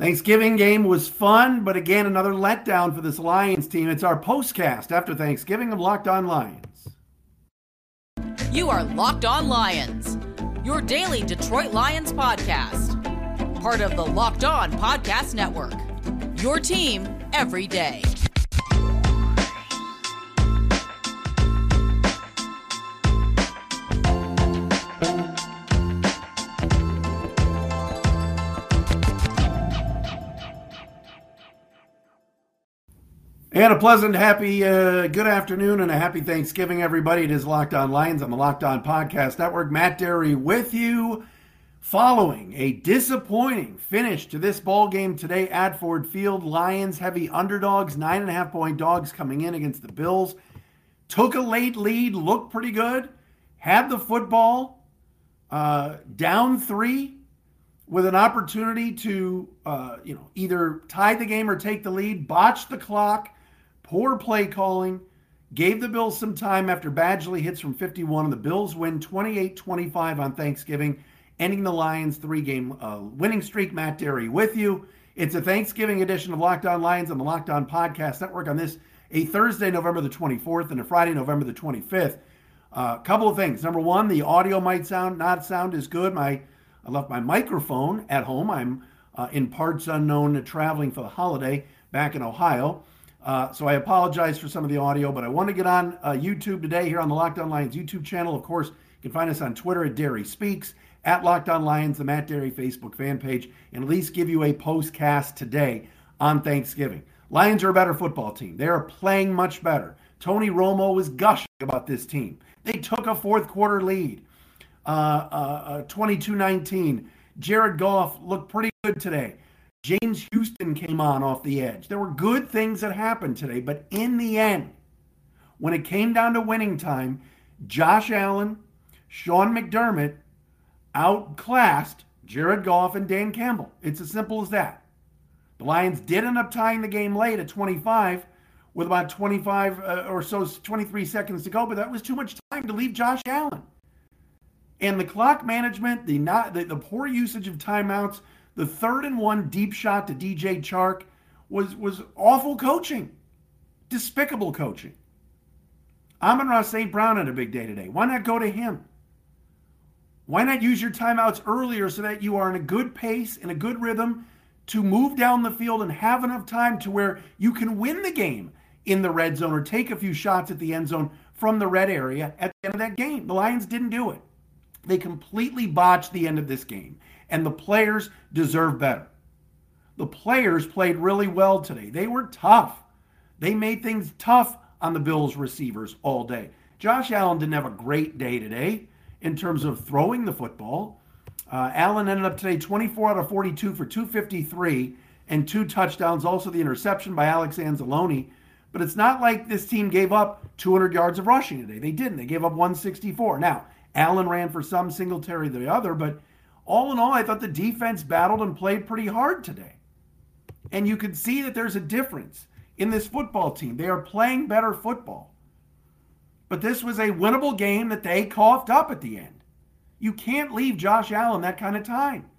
Thanksgiving game was fun, but again, another letdown for this Lions team. It's our postcast after Thanksgiving of Locked On Lions. You are Locked On Lions, your daily Detroit Lions podcast. Part of the Locked On Podcast Network. Your team every day. And a pleasant, happy, uh, good afternoon and a happy Thanksgiving, everybody. It is Locked On Lions on the Locked On Podcast Network. Matt Dery with you, following a disappointing finish to this ball game today at Ford Field. Lions heavy underdogs, nine and a half point dogs coming in against the Bills. Took a late lead, looked pretty good, had the football, uh, down three with an opportunity to, uh, you know, either tie the game or take the lead, botched the clock Poor play calling. Gave the Bills some time after Badgley hits from 51, and the Bills win 28 25 on Thanksgiving, ending the Lions' three game uh, winning streak. Matt Dery with you. It's a Thanksgiving edition of Locked On Lions on the Locked On Podcast Network on this, a Thursday, November the 24th, and a Friday, November the 25th. A uh, couple of things. Number one, the audio might sound not sound as good. My I left my microphone at home. I'm uh, in parts unknown traveling for the holiday back in Ohio. Uh, so I apologize for some of the audio, but I want to get on uh, YouTube today here on the Locked On Lions YouTube channel. Of course, you can find us on Twitter at Dery Speaks, at Locked On Lions, the Matt Dery Facebook fan page, and at least give you a postcast today on Thanksgiving. Lions are a better football team. They are playing much better. Tony Romo was gushing about this team. They took a fourth quarter lead, uh, uh 22-19. Jared Goff looked pretty good today. James Houston came on off the edge. There were good things that happened today, but in the end, when it came down to winning time, Josh Allen, Sean McDermott outclassed Jared Goff and Dan Campbell. It's as simple as that. The Lions did end up tying the game late at 25 with about 25 uh, or so, 23 seconds to go, but that was too much time to leave Josh Allen. And the clock management, the not the, the poor usage of timeouts, the third and one deep shot to DJ Chark was was awful coaching, despicable coaching. Amon-Ra St. Brown had a big day today. Why not go to him? Why not use your timeouts earlier so that you are in a good pace, in a good rhythm to move down the field and have enough time to where you can win the game in the red zone or take a few shots at the end zone from the red area at the end of that game? The Lions didn't do it. They completely botched the end of this game and the players deserve better. The players played really well today. They were tough. They made things tough on the Bills receivers all day. Josh Allen didn't have a great day today in terms of throwing the football. Uh, Allen ended up today 24 out of 42 for 253 and two touchdowns, also the interception by Alex Anzalone. But it's not like this team gave up 200 yards of rushing today. They didn't. They gave up 164. Now, Allen ran for some, Singletary the other, but all in all, I thought the defense battled and played pretty hard today. And you could see that there's a difference in this football team. They are playing better football. But this was a winnable game that they coughed up at the end. You can't leave Josh Allen that kind of time.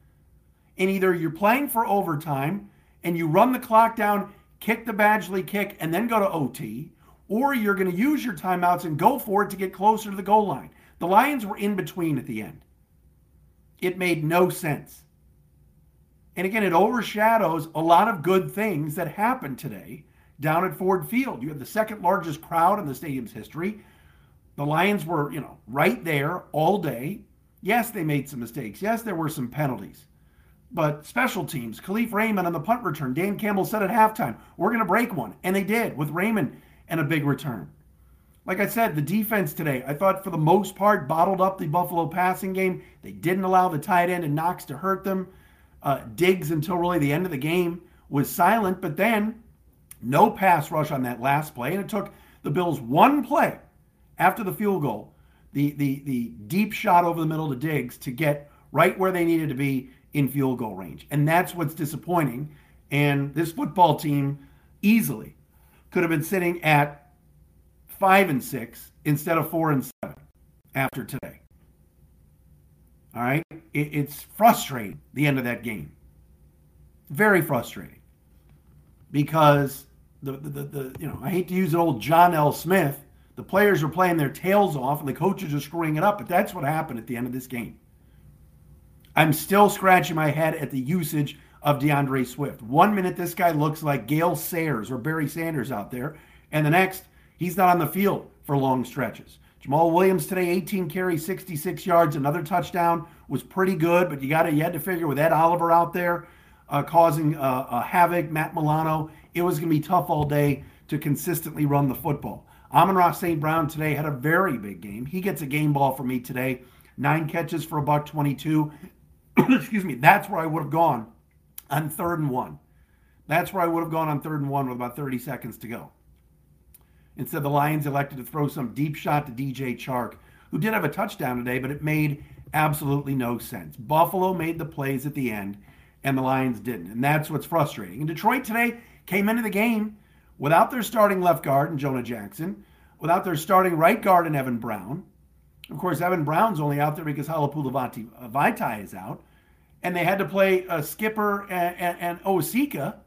And either you're playing for overtime and you run the clock down, kick the Badgley kick, and then go to OT, or you're going to use your timeouts and go for it to get closer to the goal line. The Lions were in between at the end. It made no sense. And again, it overshadows a lot of good things that happened today down at Ford Field. You had the second largest crowd in the stadium's history. The Lions were, you know, right there all day. Yes, they made some mistakes. Yes, there were some penalties. But special teams, Khalif Raymond on the punt return, Dan Campbell said at halftime, we're going to break one. And they did with Raymond and a big return. Like I said, the defense today, I thought for the most part bottled up the Buffalo passing game. They didn't allow the tight end and Knox to hurt them. Uh, Diggs until really the end of the game was silent, but then No pass rush on that last play, and it took the Bills one play after the field goal, the the the deep shot over the middle to Diggs to get right where they needed to be in field goal range. And that's what's disappointing. And this football team easily could have been sitting at five and six instead of four and seven after today. All right. It, it's frustrating, the end of that game. Very frustrating. Because the, the, the, the, you know, I hate to use an old John L. Smith. The players are playing their tails off and the coaches are screwing it up, but that's what happened at the end of this game. I'm still scratching my head at the usage of DeAndre Swift. One minute, this guy looks like Gale Sayers or Barry Sanders out there, and the next, he's not on the field for long stretches. Jamaal Williams today, 18 carries, 66 yards, another touchdown was pretty good, but you got to you had to figure with Ed Oliver out there uh, causing uh, uh, havoc, Matt Milano, it was going to be tough all day to consistently run the football. Amon-Ra St. Brown today had a very big game. He gets a game ball for me today. Nine catches for a buck 22. Excuse me. That's where I would have gone on third and one. That's where I would have gone on third and one with about 30 seconds to go. Instead, the Lions elected to throw some deep shot to DJ Chark, who did have a touchdown today, but it made absolutely no sense. Buffalo made the plays at the end, and the Lions didn't. And that's what's frustrating. And Detroit today came into the game without their starting left guard and Jonah Jackson, without their starting right guard and Evan Brown. Of course, Evan Brown's only out there because Halapoulivaati uh, Vaitai is out. And they had to play a Skipper and, and, and Awosika.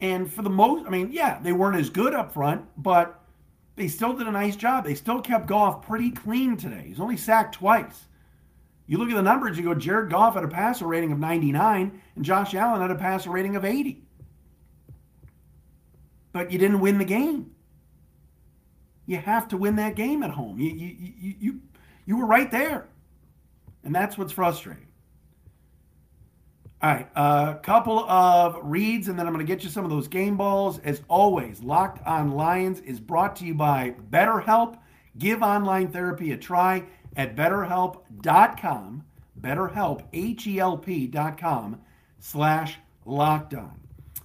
And for the most, I mean, yeah, they weren't as good up front, but they still did a nice job. They still kept Goff pretty clean today. He's only sacked twice. You look at the numbers, you go, Jared Goff had a passer rating of 99, and Josh Allen had a passer rating of 80. But you didn't win the game. You have to win that game at home. You, you, you, you, you were right there. And that's what's frustrating. All right, a couple of reads, and then I'm going to get you some of those game balls. As always, Locked on Lions is brought to you by BetterHelp. Give online therapy a try at betterhelp.com, betterhelp, H-E-L-P.com slash locked on.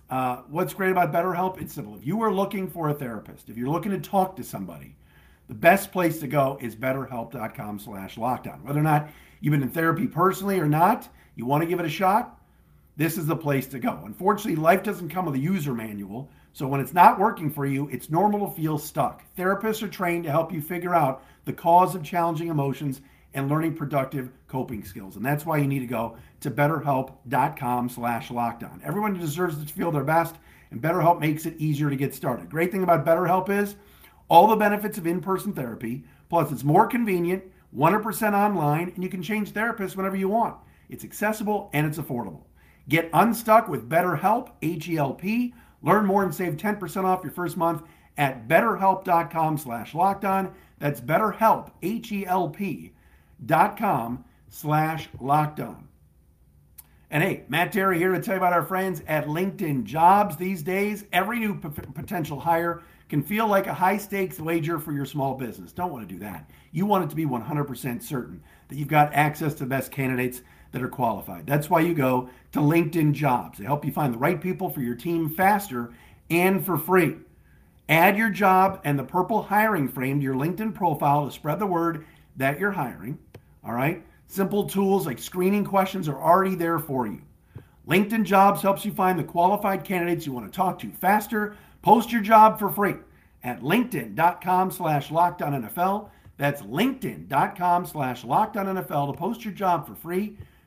Uh, what's great about BetterHelp? It's simple. If you are looking for a therapist, if you're looking to talk to somebody, the best place to go is betterhelp.com slash locked on. Whether or not you've been in therapy personally or not, you want to give it a shot, this is the place to go. Unfortunately, life doesn't come with a user manual. So when it's not working for you, it's normal to feel stuck. Therapists are trained to help you figure out the cause of challenging emotions and learning productive coping skills. And that's why you need to go to betterhelp.com slash lockdown. Everyone deserves to feel their best, and BetterHelp makes it easier to get started. Great thing about BetterHelp is all the benefits of in-person therapy, plus it's more convenient, 100% online, and you can change therapists whenever you want. It's accessible and it's affordable. Get unstuck with BetterHelp, H-E-L-P. Learn more and save 10% off your first month at betterhelp.com slash lockdown. That's betterhelp, H-E-L-P dot com slash lockdown. And hey, Matt Dery here to tell you about our friends at LinkedIn Jobs. These days, every new p- potential hire can feel like a high stakes wager for your small business. Don't want to do that. You want it to be 100% certain that you've got access to the best candidates that are qualified. That's why you go to LinkedIn Jobs. They help you find the right people for your team faster and for free. Add your job and the purple hiring frame to your LinkedIn profile to spread the word that you're hiring. All right? Simple tools like screening questions are already there for you. LinkedIn Jobs helps you find the qualified candidates you want to talk to faster. Post your job for free at linkedin.com slash lockdown NFL. That's linkedin.com slash lockdown NFL to post your job for free.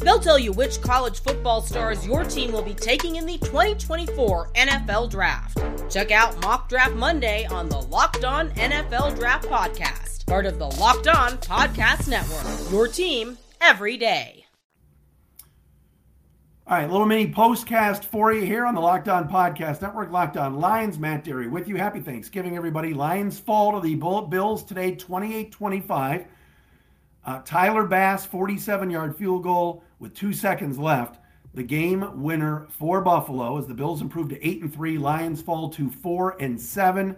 They'll tell you which college football stars your team will be taking in the 2024 NFL Draft. Check out Mock Draft Monday on the Locked On NFL Draft Podcast, part of the Locked On Podcast Network. Your team every day. All right, little mini postcast for you here on the Locked On Podcast Network. Locked On Lions, Matt Dery with you. Happy Thanksgiving, everybody. Lions fall to the Bullet Bills today, 28 25. Uh, Tyler Bass, 47 yard field goal with two seconds left. The game winner for Buffalo as the Bills improve to 8 and 3. Lions fall to 4 and 7.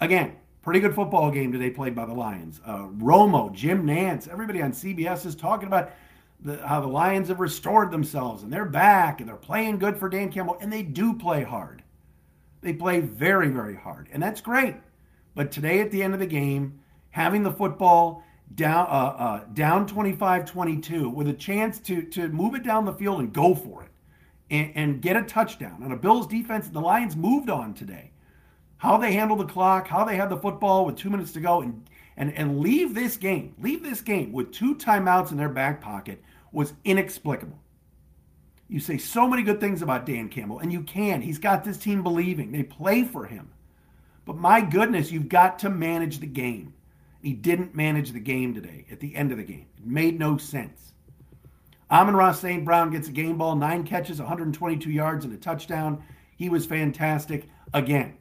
Again, pretty good football game today played by the Lions. Uh, Romo, Jim Nantz, everybody on CBS is talking about the, how the Lions have restored themselves and they're back and they're playing good for Dan Campbell, and they do play hard. They play very, very hard, and that's great. But today, at the end of the game, having the football down uh, uh, down 25-22 with a chance to to move it down the field and go for it and, and get a touchdown on a Bills defense the Lions moved on today. How they handle the clock, how they had the football with two minutes to go, and and and leave this game, leave this game with two timeouts in their back pocket was inexplicable. You say so many good things about Dan Campbell, and you can. He's got this team believing. They play for him. But my goodness, you've got to manage the game. He didn't manage the game today at the end of the game. It made no sense. Amon Ross St. Brown gets a game ball, nine catches, 122 yards, and a touchdown. He was fantastic again.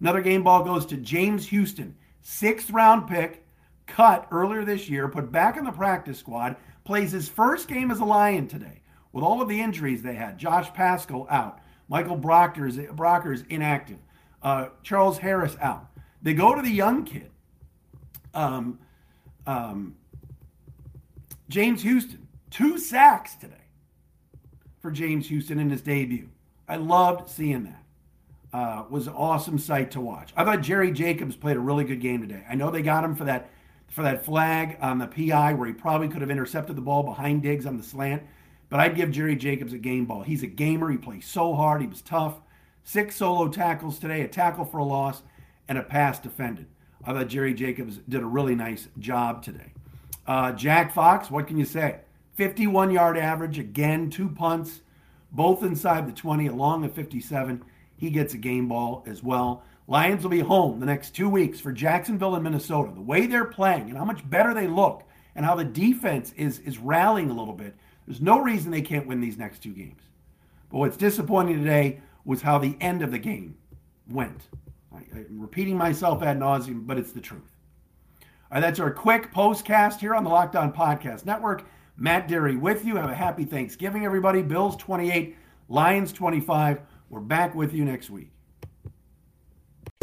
Another game ball goes to James Houston, sixth round pick, cut earlier this year, put back in the practice squad, plays his first game as a Lion today with all of the injuries they had. Josh Paschal out, Michael Brockers, Brockers inactive, uh, Charles Harris out. They go to the young kid, um, um, James Houston, two sacks today for James Houston in his debut. I loved seeing that. Uh, was an awesome sight to watch. I thought Jerry Jacobs played a really good game today. I know they got him for that for that flag on the PI where he probably could have intercepted the ball behind Diggs on the slant, but I'd give Jerry Jacobs a game ball. He's a gamer. He plays so hard. He was tough. Six solo tackles today, a tackle for a loss, and a pass defended. I thought Jerry Jacobs did a really nice job today. Uh, Jack Fox, what can you say? 51 yard average, again, two punts, both inside the 20, along the 57. He gets a game ball as well. Lions will be home the next two weeks for Jacksonville and Minnesota. The way they're playing and how much better they look and how the defense is, is rallying a little bit, there's no reason they can't win these next two games. But what's disappointing today was how the end of the game went. I, am repeating myself ad nauseum, but it's the truth. All right, that's our quick postcast here on the Locked On Podcast Network. Matt Dery with you. Have a happy Thanksgiving, everybody. Bills 28, Lions 25. We're back with you next week.